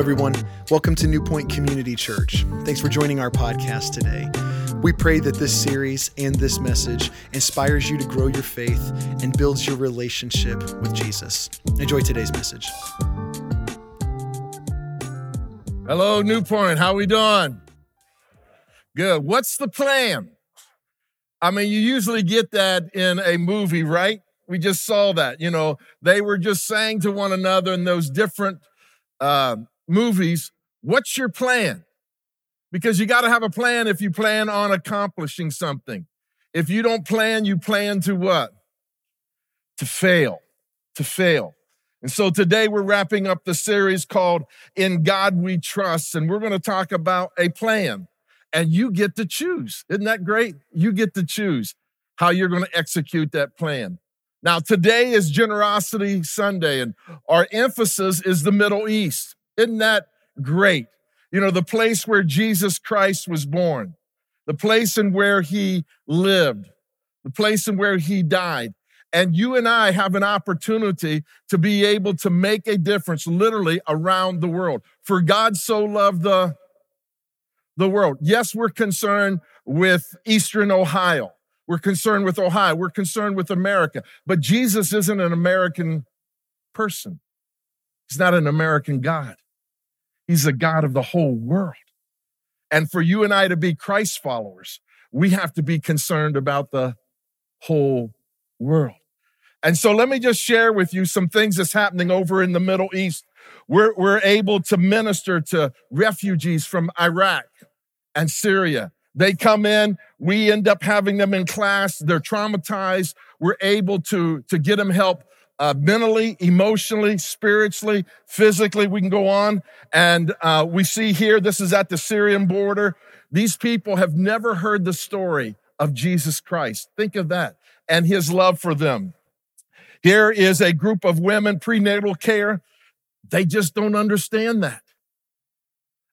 everyone. Welcome to New Point Community Church. Thanks for joining our podcast today. We pray that this series and this message inspires you to grow your faith and builds your relationship with Jesus. Enjoy today's message. Hello, New Point. How we doing? Good. What's the plan? I mean, you usually get that in a movie, right? We just saw that. You know, they were just saying to one another in those different uh, movies, what's your plan? Because you got to have a plan if you plan on accomplishing something. If you don't plan, you plan to what? To fail, to fail. And so today we're wrapping up the series called In God We Trust, and we're going to talk about a plan. And you get to choose. Isn't that great? You get to choose how you're going to execute that plan. Now, today is Generosity Sunday, and our emphasis is the Middle East. Isn't that great? You know, the place where Jesus Christ was born, the place in where he lived, the place in where he died. And you and I have an opportunity to be able to make a difference literally around the world. For God so loved the, the world. Yes, we're concerned with Eastern Ohio. We're concerned with Ohio. We're concerned with America. But Jesus isn't an American person. He's not an American God. He's a God of the whole world. And for you and I to be Christ followers, we have to be concerned about the whole world. And so let me just share with you some things that's happening over in the Middle East. We're, we're able to minister to refugees from Iraq and Syria they come in, we end up having them in class, they're traumatized. We're able to, to get them help uh, mentally, emotionally, spiritually, physically. We can go on. And uh, we see here, this is at the Syrian border. These people have never heard the story of Jesus Christ. Think of that and his love for them. Here is a group of women, prenatal care. They just don't understand that.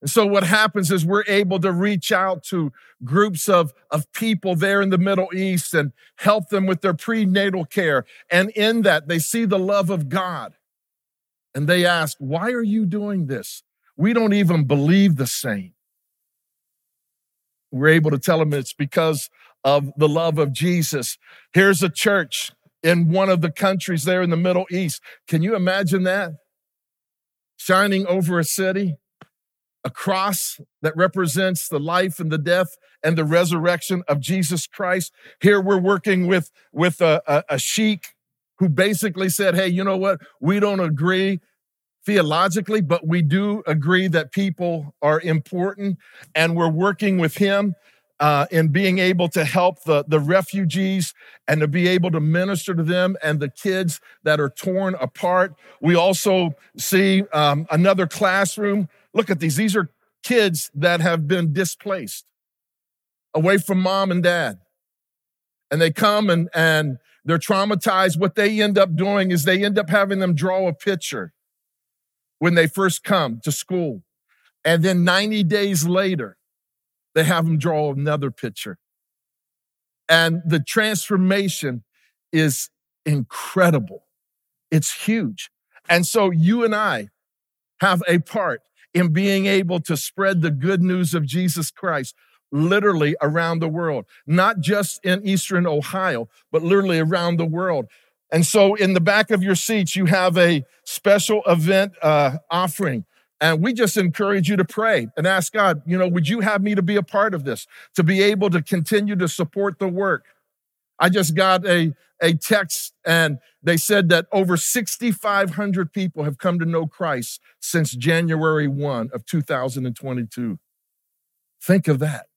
And so what happens is we're able to reach out to groups of, of people there in the Middle East and help them with their prenatal care. And in that, they see the love of God. And they ask, why are you doing this? We don't even believe the same. We're able to tell them it's because of the love of Jesus. Here's a church in one of the countries there in the Middle East. Can you imagine that? Shining over a city a cross that represents the life and the death and the resurrection of Jesus Christ. Here we're working with, with a, a, a sheik who basically said, Hey, you know what? We don't agree theologically, but we do agree that people are important. And we're working with him uh, in being able to help the, the refugees and to be able to minister to them and the kids that are torn apart. We also see um, another classroom Look at these. These are kids that have been displaced away from mom and dad. And they come and, and they're traumatized. What they end up doing is they end up having them draw a picture when they first come to school. And then 90 days later, they have them draw another picture. And the transformation is incredible. It's huge. And so you and I have a part in being able to spread the good news of Jesus Christ literally around the world, not just in Eastern Ohio, but literally around the world. And so in the back of your seats, you have a special event uh, offering. And we just encourage you to pray and ask God, you know, would you have me to be a part of this, to be able to continue to support the work? I just got a, a text and they said that over 6,500 people have come to know Christ since January 1 of 2022. Think of that.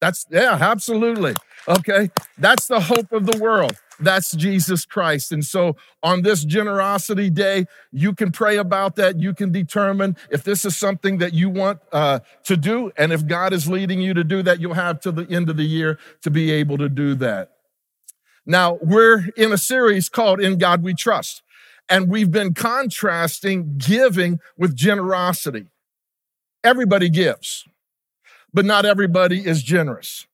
That's, yeah, absolutely. Okay. That's the hope of the world. That's Jesus Christ. And so on this generosity day, you can pray about that. You can determine if this is something that you want uh, to do. And if God is leading you to do that, you'll have to the end of the year to be able to do that. Now, we're in a series called In God We Trust, and we've been contrasting giving with generosity. Everybody gives, but not everybody is generous.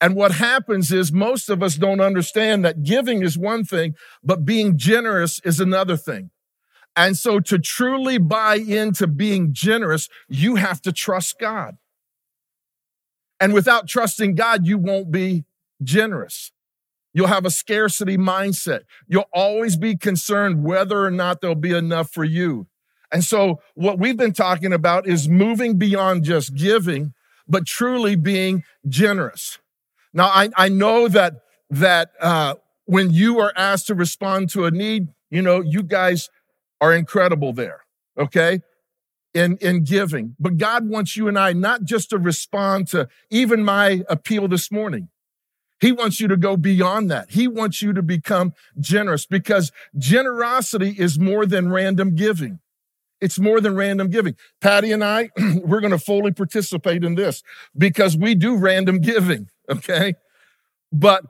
And what happens is most of us don't understand that giving is one thing, but being generous is another thing. And so to truly buy into being generous, you have to trust God. And without trusting God, you won't be generous. You'll have a scarcity mindset. You'll always be concerned whether or not there'll be enough for you. And so, what we've been talking about is moving beyond just giving, but truly being generous. Now, I, I know that that uh, when you are asked to respond to a need, you know, you guys are incredible there. Okay, in, in giving. But God wants you and I not just to respond to even my appeal this morning. He wants you to go beyond that. He wants you to become generous because generosity is more than random giving. It's more than random giving. Patty and I, we're going to fully participate in this because we do random giving, okay? But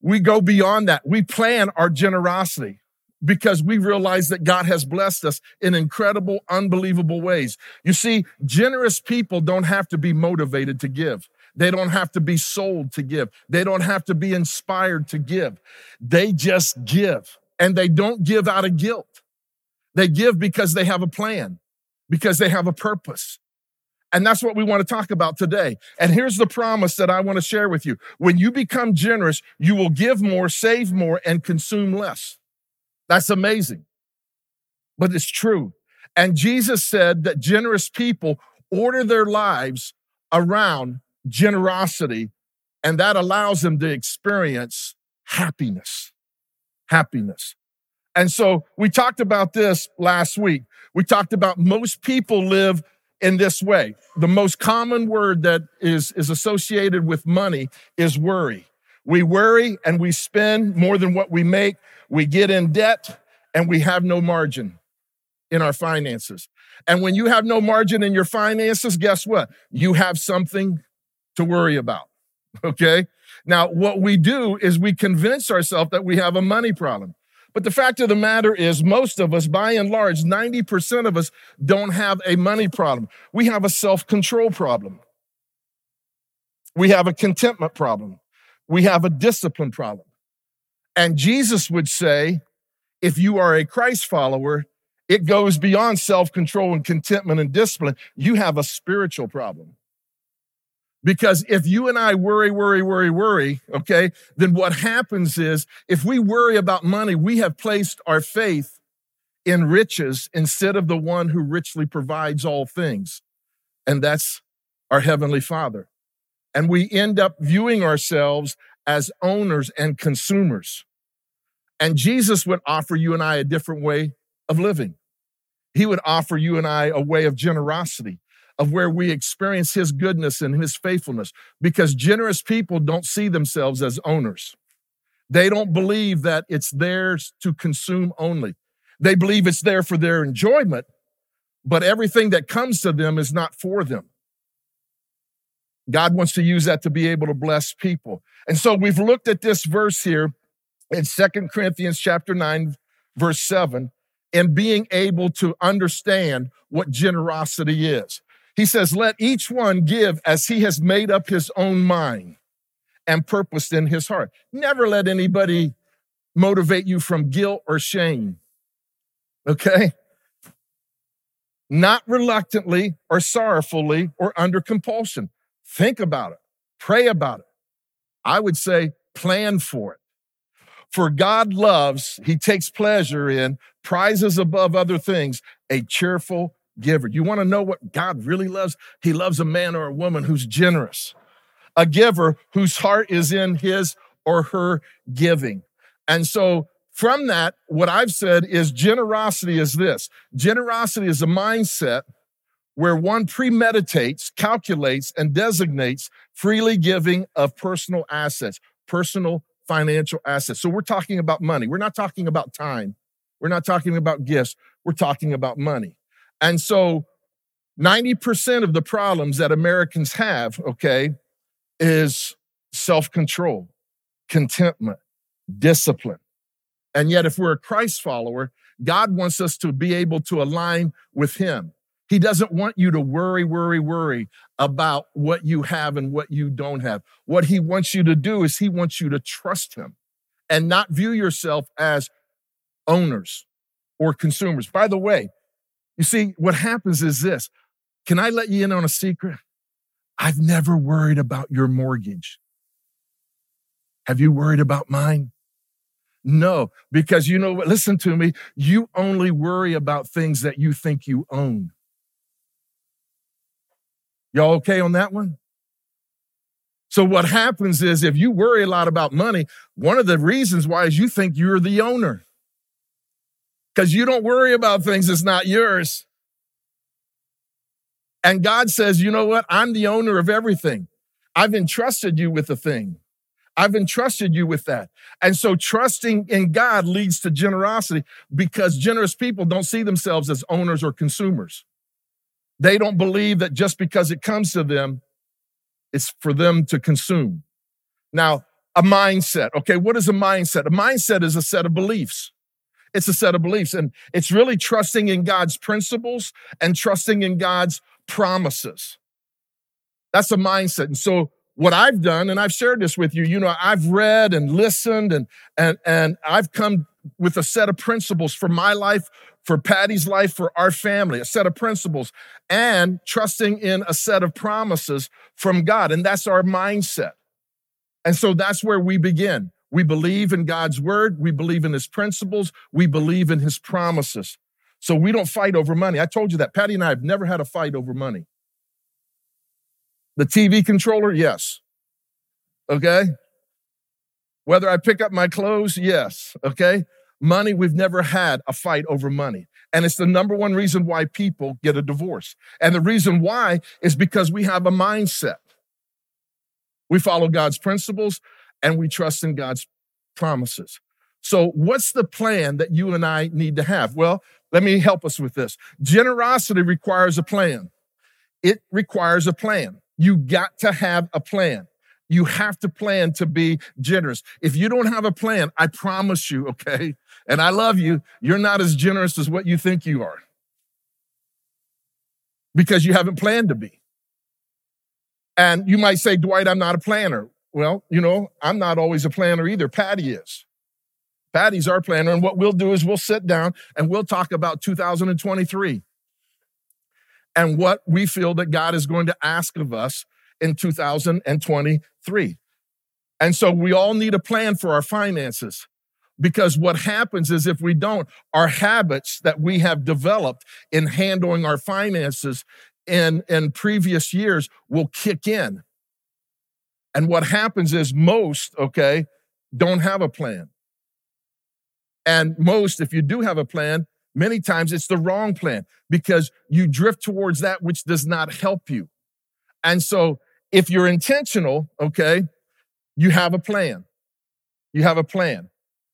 we go beyond that. We plan our generosity because we realize that God has blessed us in incredible, unbelievable ways. You see, generous people don't have to be motivated to give. They don't have to be sold to give. They don't have to be inspired to give. They just give and they don't give out of guilt. They give because they have a plan, because they have a purpose. And that's what we want to talk about today. And here's the promise that I want to share with you. When you become generous, you will give more, save more, and consume less. That's amazing. But it's true. And Jesus said that generous people order their lives around generosity, and that allows them to experience happiness. Happiness. And so we talked about this last week. We talked about most people live in this way. The most common word that is, is associated with money is worry. We worry and we spend more than what we make. We get in debt and we have no margin in our finances. And when you have no margin in your finances, guess what? You have something to worry about. Okay. Now, what we do is we convince ourselves that we have a money problem. But the fact of the matter is, most of us, by and large, 90% of us don't have a money problem. We have a self control problem. We have a contentment problem. We have a discipline problem. And Jesus would say, if you are a Christ follower, it goes beyond self control and contentment and discipline. You have a spiritual problem. Because if you and I worry, worry, worry, worry, okay, then what happens is if we worry about money, we have placed our faith in riches instead of the one who richly provides all things. And that's our Heavenly Father. And we end up viewing ourselves as owners and consumers. And Jesus would offer you and I a different way of living. He would offer you and I a way of generosity, of where we experience His goodness and His faithfulness, because generous people don't see themselves as owners. They don't believe that it's theirs to consume only. They believe it's there for their enjoyment, but everything that comes to them is not for them. God wants to use that to be able to bless people. And so we've looked at this verse here in Second Corinthians chapter 9, verse 7, and being able to understand what generosity is. He says, Let each one give as he has made up his own mind and purposed in his heart. Never let anybody motivate you from guilt or shame. Okay? Not reluctantly or sorrowfully or under compulsion. Think about it, pray about it. I would say plan for it. For God loves, he takes pleasure in, prizes above other things, a cheerful giver. You want to know what God really loves? He loves a man or a woman who's generous, a giver whose heart is in his or her giving. And so, from that, what I've said is generosity is this generosity is a mindset where one premeditates, calculates, and designates freely giving of personal assets, personal financial assets. So we're talking about money. We're not talking about time. We're not talking about gifts. We're talking about money. And so 90% of the problems that Americans have, okay, is self control, contentment, discipline. And yet, if we're a Christ follower, God wants us to be able to align with Him. He doesn't want you to worry, worry, worry about what you have and what you don't have. What he wants you to do is he wants you to trust him and not view yourself as owners. or consumers. By the way, you see, what happens is this. Can I let you in on a secret? I've never worried about your mortgage. Have you worried about mine? No, because you know what? Listen to me. You only worry about things that you think you own. Y'all okay on that one? So what happens is if you worry a lot about money, one of the reasons why is you think you're the owner. Because you don't worry about things that's not yours. And God says, you know what? I'm the owner of everything. I've entrusted you with a thing. I've entrusted you with that. And so trusting in God leads to generosity because generous people don't see themselves as owners or consumers. They don't believe that just because it comes to them, it's for them to consume. Now, a mindset. Okay, what is a mindset? A mindset is a set of beliefs. It's a set of beliefs, and it's really trusting in God's principles and trusting in God's promises. That's a mindset. And so, what I've done, and I've shared this with you, you know, I've read and listened, and and and I've come with a set of principles for my life, for Patty's life, for our family, a set of principles, and trusting in a set of promises from God. And that's our mindset. And so that's where we begin. We believe in God's word, we believe in his principles, we believe in his promises. So we don't fight over money. I told you that. Patty and I have never had a fight over money. The TV controller, yes. Okay. Whether I pick up my clothes, yes. Okay. Money, we've never had a fight over money. And it's the number one reason why people get a divorce. And the reason why is because we have a mindset. We follow God's principles and we trust in God's promises. So, what's the plan that you and I need to have? Well, let me help us with this. Generosity requires a plan. It requires a plan. You got to have a plan. You have to plan to be generous. If you don't have a plan, I promise you, okay, and I love you, you're not as generous as what you think you are because you haven't planned to be. And you might say, Dwight, I'm not a planner. Well, you know, I'm not always a planner either. Patty is. Patty's our planner. And what we'll do is we'll sit down and we'll talk about 2023 and what we feel that God is going to ask of us in 2023. And so we all need a plan for our finances because what happens is if we don't, our habits that we have developed in handling our finances in, in previous years will kick in. And what happens is most, okay, don't have a plan. And most, if you do have a plan, many times it's the wrong plan because you drift towards that which does not help you. And so if you're intentional, okay, you have a plan. You have a plan.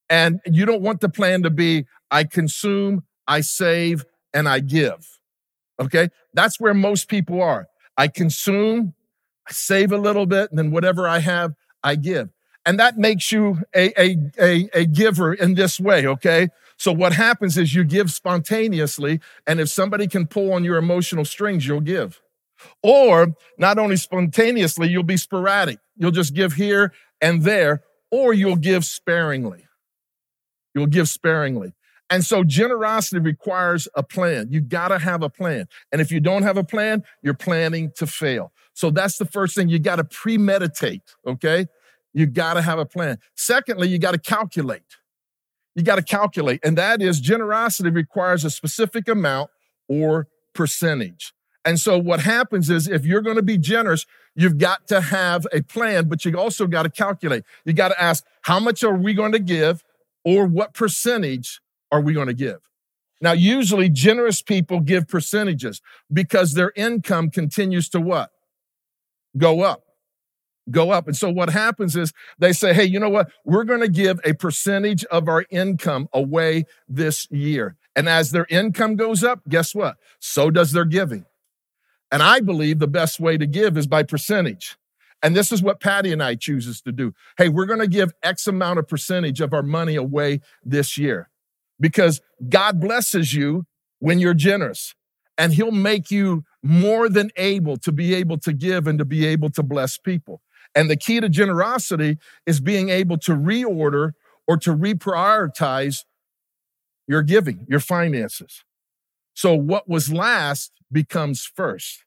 And you don't want the plan to be I consume, I save, and I give. Okay? That's where most people are. I consume, I save a little bit, and then whatever I have, I give. And that makes you a, a, a, a giver in this way, okay? So what happens is you give spontaneously, and if somebody can pull on your emotional strings, you'll give. Or not only spontaneously, you'll be sporadic. You'll just give here and there, or you'll give sparingly. You'll give sparingly. And so generosity requires a plan. You got to have a plan. And if you don't have a plan, you're planning to fail. So that's the first thing. You got to premeditate, okay? You got to have a plan. Secondly, you got to calculate. You got to calculate. And that is generosity requires a specific amount or percentage. And so what happens is if you're going to be generous, you've got to have a plan, but you also got to calculate. You got to ask, how much are we going to give or what percentage are we going to give? Now, usually generous people give percentages because their income continues to what? Go up go up. And so what happens is they say, hey, you know what? We're going to give a percentage of our income away this year. And as their income goes up, guess what? So does their giving. And I believe the best way to give is by percentage. And this is what Patty and I chooses to do. Hey, we're going to give X amount of percentage of our money away this year because God blesses you when you're generous and he'll make you more than able to be able to give and to be able to bless people. And the key to generosity is being able to reorder or to reprioritize your giving, your finances. So what was last becomes first.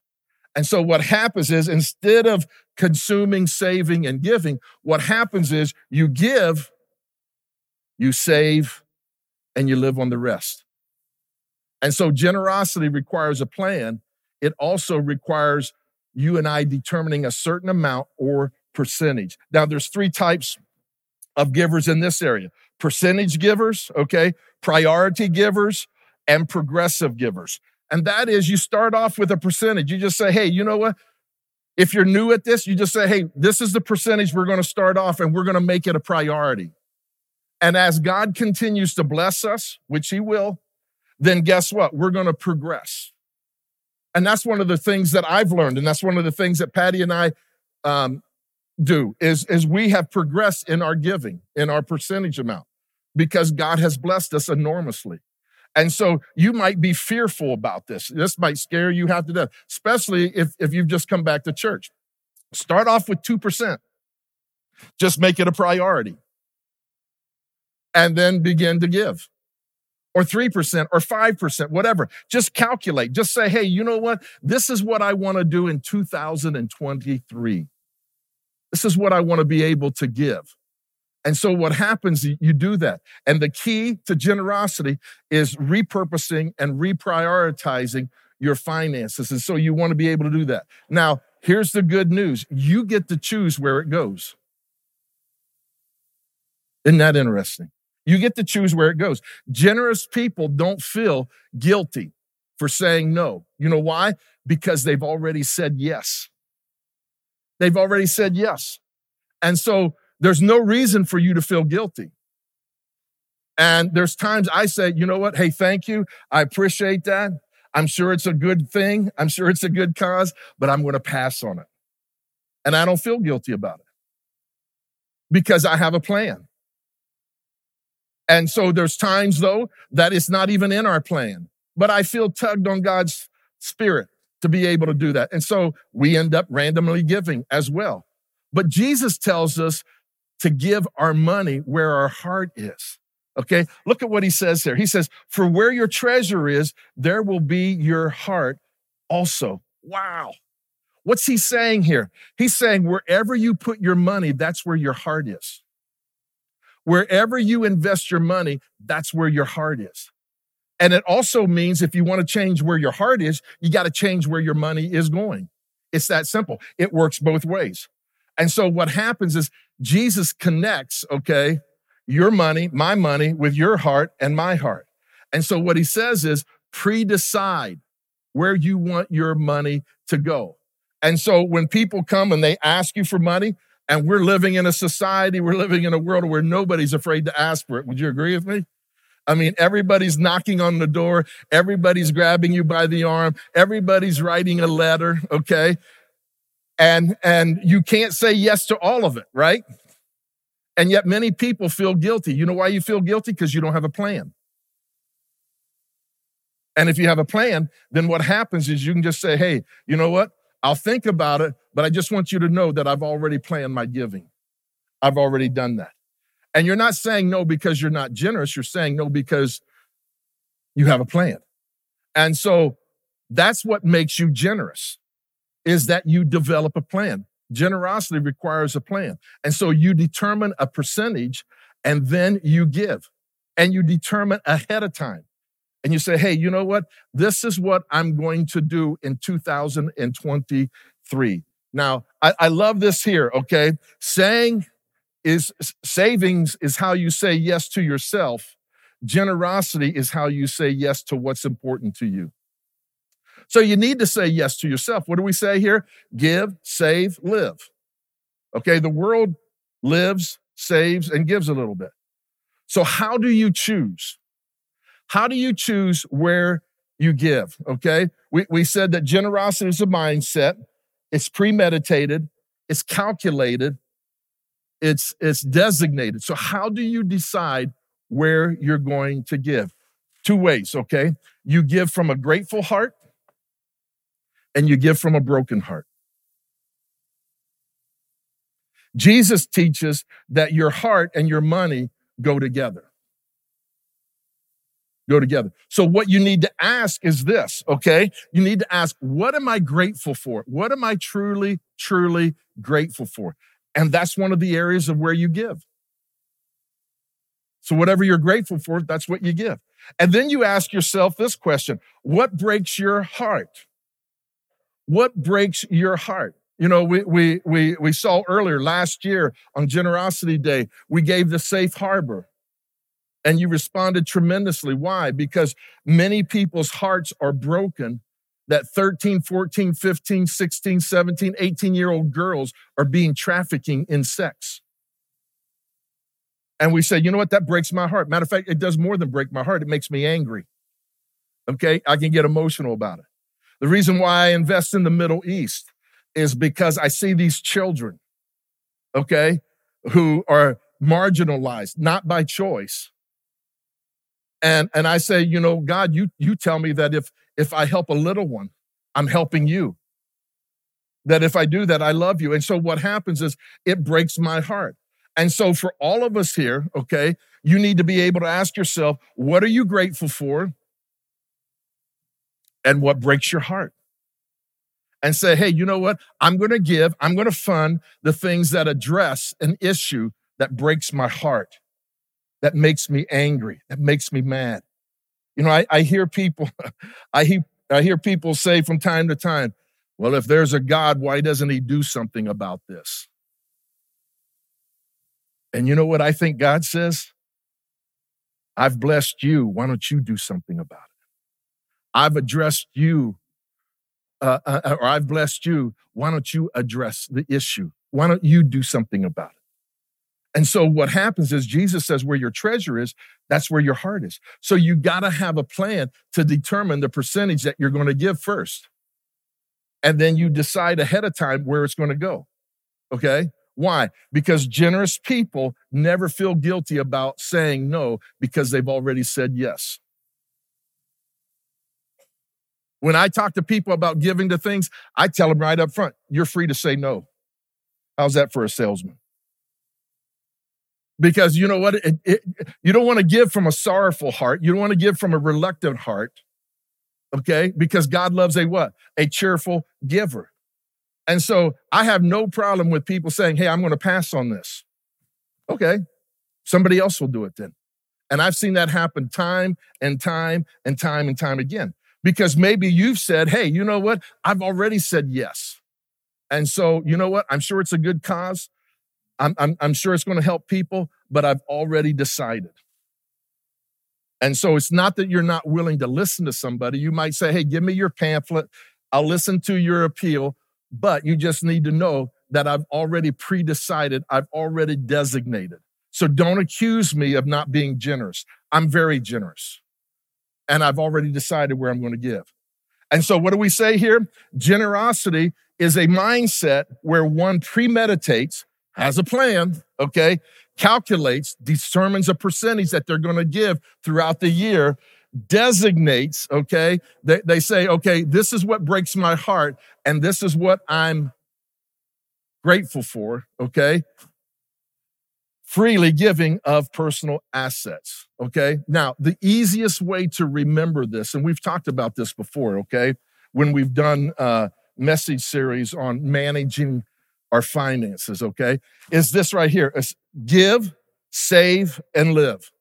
And so what happens is instead of consuming, saving, and giving, what happens is you give, you save, and you live on the rest. And so generosity requires a plan. It also requires you and I determining a certain amount or percentage. Now, there's three types of givers in this area percentage givers, okay, priority givers, and progressive givers. And that is you start off with a percentage. You just say, hey, you know what? If you're new at this, you just say, hey, this is the percentage we're going to start off and we're going to make it a priority. And as God continues to bless us, which He will, then guess what? We're going to progress. And that's one of the things that I've learned. And that's one of the things that Patty and I um, do is, is we have progressed in our giving, in our percentage amount, because God has blessed us enormously. And so you might be fearful about this. This might scare you half to death, especially if, if you've just come back to church. Start off with 2%. Just make it a priority. And then begin to give. Or 3% or 5%, whatever. Just calculate. Just say, hey, you know what? This is what I want to do in 2023. This is what I want to be able to give. And so what happens, you do that. And the key to generosity is repurposing and reprioritizing your finances. And so you want to be able to do that. Now, here's the good news you get to choose where it goes. Isn't that interesting? You get to choose where it goes. Generous people don't feel guilty for saying no. You know why? Because they've already said yes. They've already said yes. And so there's no reason for you to feel guilty. And there's times I say, you know what? Hey, thank you. I appreciate that. I'm sure it's a good thing. I'm sure it's a good cause, but I'm going to pass on it. And I don't feel guilty about it because I have a plan. And so there's times though that it's not even in our plan, but I feel tugged on God's spirit to be able to do that. And so we end up randomly giving as well. But Jesus tells us to give our money where our heart is. Okay, look at what he says there. He says, For where your treasure is, there will be your heart also. Wow. What's he saying here? He's saying, wherever you put your money, that's where your heart is. Wherever you invest your money, that's where your heart is. And it also means if you want to change where your heart is, you got to change where your money is going. It's that simple. It works both ways. And so what happens is Jesus connects, okay, your money, my money with your heart and my heart. And so what he says is pre-decide where you want your money to go. And so when people come and they ask you for money, and we're living in a society, we're living in a world where nobody's afraid to ask for it. Would you agree with me? I mean, everybody's knocking on the door. Everybody's grabbing you by the arm. Everybody's writing a letter. Okay and and you can't say yes to all of it right and yet many people feel guilty you know why you feel guilty because you don't have a plan and if you have a plan then what happens is you can just say hey you know what i'll think about it but i just want you to know that i've already planned my giving i've already done that and you're not saying no because you're not generous you're saying no because you have a plan and so that's what makes you generous is that you develop a plan. Generosity requires a plan. And so you determine a percentage and then you give and you determine ahead of time. And you say, hey, you know what? This is what I'm going to do in 2023. Now, I, I love this here, okay? Saying is savings is how you say yes to yourself. Generosity is how you say yes to what's important to you. So you need to say yes to yourself. What do we say here? Give, save, live. Okay, the world lives, saves, and gives a little bit. So how do you choose? How do you choose where you give? Okay, we, we said that generosity is a mindset, it's premeditated, it's calculated, it's, it's designated. So how do you decide where you're going to give? Two ways, okay? You give from a grateful heart and you give from a broken heart. Jesus teaches that your heart and your money go together. Go together. So what you need to ask is this, okay? You need to ask, what am I grateful for? What am I truly, truly grateful for? And that's one of the areas of where you give. So whatever you're grateful for, that's what you give. And then you ask yourself this question, what breaks your heart? What breaks your heart? You know, we, we, we, we saw earlier last year on Generosity Day, we gave the safe harbor and you responded tremendously. Why? Because many people's hearts are broken that 13, 14, 15, 16, 17, 18 year old girls are being trafficking in sex. And we say, you know what? That breaks my heart. Matter of fact, it does more than break my heart. It makes me angry. Okay. I can get emotional about it. The reason why I invest in the Middle East is because I see these children, okay, who are marginalized, not by choice. And, and I say, you know, God, you, you tell me that if, if I help a little one, I'm helping you. That if I do that, I love you. And so what happens is it breaks my heart. And so for all of us here, okay, you need to be able to ask yourself, what are you grateful for? And what breaks your heart? and say, hey, you know what? I'm going to give, I'm going to fund the things that address an issue that breaks my heart, that makes me angry, that makes me mad. You know, I, I hear people, I hear, I hear people say from time to time, well, if there's a God, why doesn't he do something about this? And you know what I think God says? I've blessed you. Why don't you do something about it? I've addressed you uh, uh, or I've blessed you. Why don't you address the issue? Why don't you do something about it? And so what happens is Jesus says where your treasure is, that's where your heart is. So you got to have a plan to determine the percentage that you're going to give first. And then you decide ahead of time where it's going to go. Okay? Why? Because generous people never feel guilty about saying no because they've already said yes. When I talk to people about giving to things, I tell them right up front, you're free to say no. How's that for a salesman? Because you know what? It, it, you don't want to give from a sorrowful heart. You don't want to give from a reluctant heart. Okay? Because God loves a what? A cheerful giver. And so I have no problem with people saying, hey, I'm going to pass on this. Okay. Somebody else will do it then. And I've seen that happen time and time and time and time again because maybe you've said, hey, you know what? I've already said yes. And so, you know what? I'm sure it's a good cause. I'm, I'm, I'm sure it's going to help people, but I've already decided. And so it's not that you're not willing to listen to somebody. You might say, hey, give me your pamphlet. I'll listen to your appeal, but you just need to know that I've already pre decided, I've already designated. So don't accuse me of not being generous. I'm very generous and I've already decided where I'm going to give. And so, what do we say here? Generosity is a mindset where one premeditates, has a plan, okay, calculates, determines a percentage that they're to give throughout the year, designates, okay, they, they say, okay, this is what breaks my heart, and this is what I'm grateful for, okay? freely giving of personal assets. Okay. Now, the easiest way to remember this, and we've talked about this before, okay, when we've done uh, message series on managing our finances, okay, is this right here it's give, save, and live.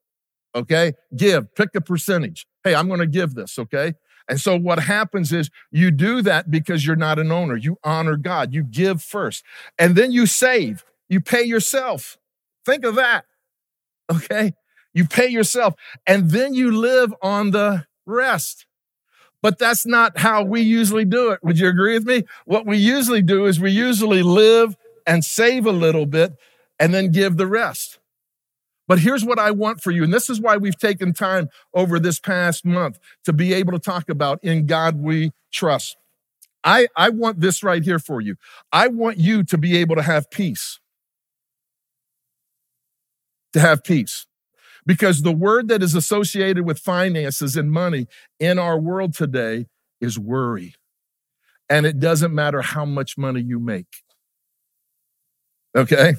Okay. Give, pick a percentage. Hey, I'm going to give this. Okay. And so what happens is you do that because you're not an owner. You honor God. You give first. And then you save. You pay yourself. Think of that. Okay. You pay yourself and then you live on the rest. But that's not how we usually do it. Would you agree with me? What we usually do is we usually live and save a little bit and then give the rest. But here's what I want for you. And this is why we've taken time over this past month to be able to talk about in God we trust. I, I want this right here for you. I want you to be able to have peace to have peace. Because the word that is associated with finances and money in our world today is worry. And it doesn't matter how much money you make. Okay?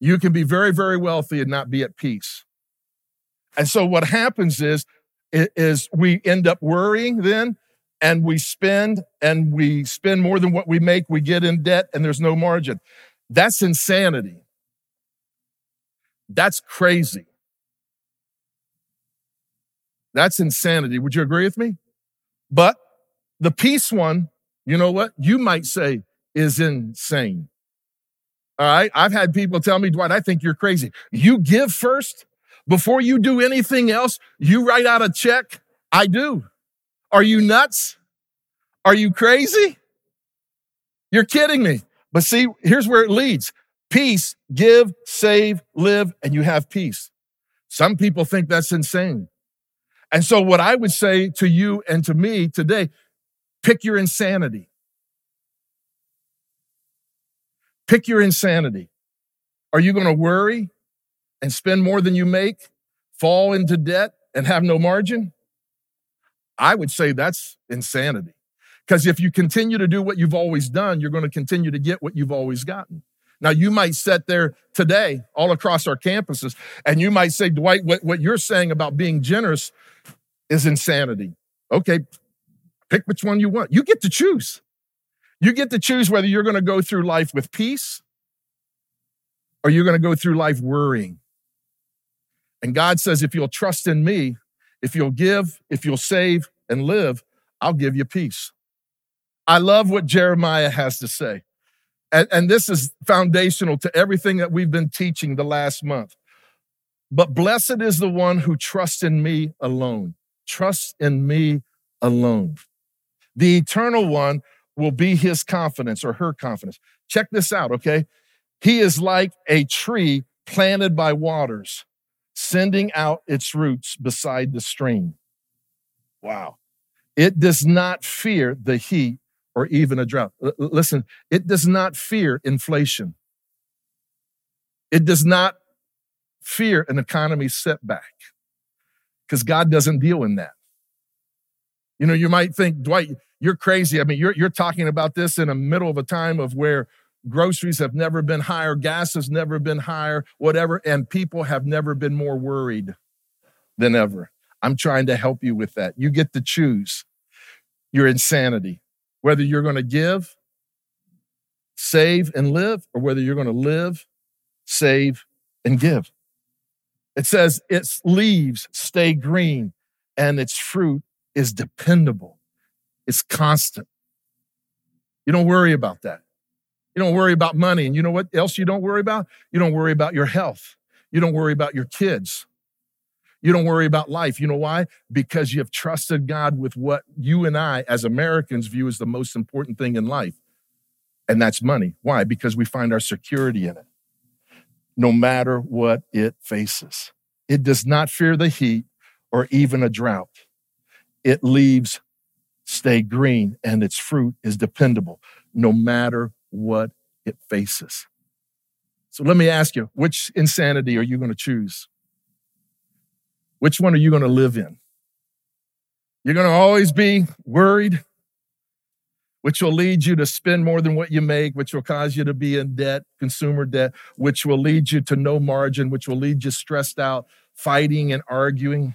You can be very, very wealthy and not be at peace. And so what happens is, is we end up worrying then and we spend and we spend more than what we make. We get in debt and there's no margin. That's insanity. That's crazy. That's insanity. Would you agree with me? But the peace one, you know what? You might say is insane. All right. I've had people tell me, Dwight, I think you're crazy. You give first before you do anything else. You write out a check. I do. Are you nuts? Are you crazy? You're kidding me. But see, here's where it leads peace, give, save, live, and you have peace. Some people think that's insane. And so, what I would say to you and to me today pick your insanity. Pick your insanity. Are you going to worry and spend more than you make, fall into debt, and have no margin? I would say that's insanity. Because if you continue to do what you've always done, you're going to continue to get what you've always gotten. Now, you might sit there today all across our campuses and you might say, Dwight, what, what you're saying about being generous is insanity. Okay, pick which one you want. You get to choose. You get to choose whether you're going to go through life with peace or you're going to go through life worrying. And God says, if you'll trust in me, if you'll give, if you'll save and live, I'll give you peace. I love what Jeremiah has to say. And, and, this is foundational to everything that we've been teaching the last month. But blessed is the one who trusts in me alone. Trust in me alone. The eternal one will be his confidence or her confidence. Check this out, okay? He is like a tree planted by waters, sending out its roots beside the stream. Wow. It does not fear the heat or even a drought. L- listen, it does not fear inflation. It does not fear an economy setback because God doesn't deal in that. You know, you might think, Dwight, you're crazy. I mean, you're, you're talking about this in the middle of a time of where groceries have never been higher, gas has never been higher, whatever, and people have never been more worried than ever. I'm trying to help you with that. You get to choose your insanity, whether you're going to give, save, and live, or whether you're going to live, save, and give. It says its leaves stay green and its fruit is dependable. It's constant. You don't worry about that. You don't worry about money. And you know what else you don't worry about? You don't worry about your health. You don't worry about your kids. You don't worry about life. You know why? Because you have trusted God with what you and I, as Americans, view as the most important thing in life. And that's money. Why? Because we find our security in it, no matter what it faces. It does not fear the heat or even a drought. It leaves stay green and its fruit is dependable no matter what it faces. So let me ask you, which insanity are you going to choose? Which one are you going to live in? You're going to always be worried, which will lead you to spend more than what you make, which will cause you to be in debt, consumer debt, which will lead you to no margin, which will lead you stressed out, fighting and arguing.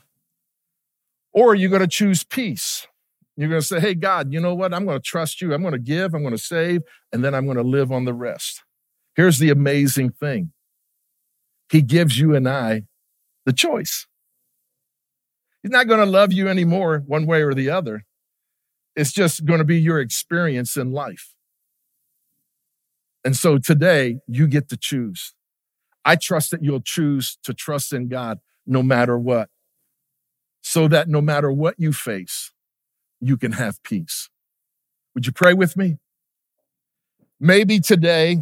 Or you're you going to choose peace? You're going to say, hey, God, you know what? I'm going to trust you. I'm going to give, I'm going to save, and then I'm going to live on the rest. Here's the amazing thing He gives you and I the choice. He's not going to love you anymore, one way or the other. It's just going to be your experience in life. And so today, you get to choose. I trust that you'll choose to trust in God no matter what, so that no matter what you face, you can have peace. Would you pray with me? Maybe today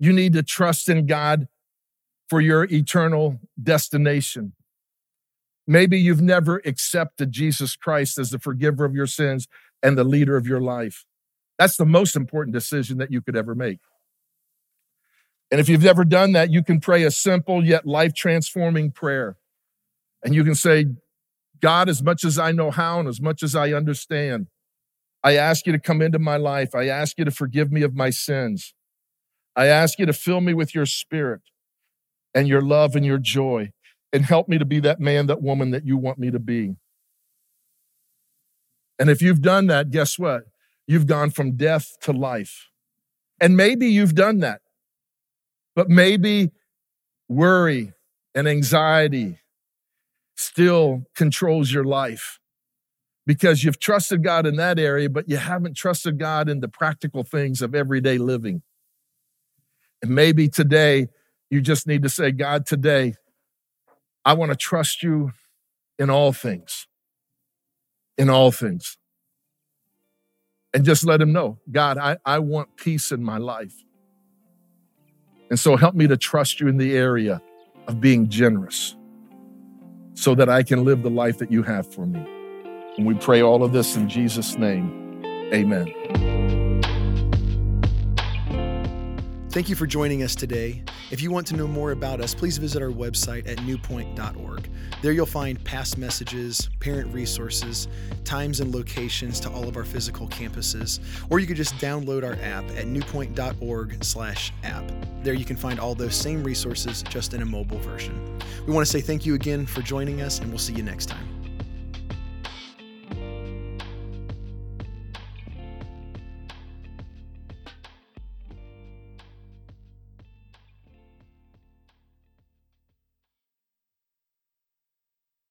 you need to trust in God for your eternal destination. Maybe you've never accepted Jesus Christ as the forgiver of your sins and the leader of your life. That's the most important decision that you could ever make. And if you've never done that, you can pray a simple yet life transforming prayer. And you can say, God, as much as I know how and as much as I understand, I ask you to come into my life. I ask you to forgive me of my sins. I ask you to fill me with your spirit and your love and your joy. And help me to be that man, that woman that you want me to be. And if you've done that, guess what? You've gone from death to life. And maybe you've done that, but maybe worry and anxiety still controls your life because you've trusted God in that area, but you haven't trusted God in the practical things of everyday living. And maybe today you just need to say, God, today I want to trust you in all things, in all things. And just let him know, God, I, I want peace in my life. And so help me to trust you in the area of being generous so that I can live the life that you have for me. And we pray all of this in Jesus' name. Amen. Thank you for joining us today. If you want to know more about us, please visit our website at newpoint.org. There you'll find past messages, parent resources, times and locations to all of our physical campuses, or you could just download our app at newpoint.org/app. There you can find all those same resources just in a mobile version. We want to say thank you again for joining us and we'll see you next time.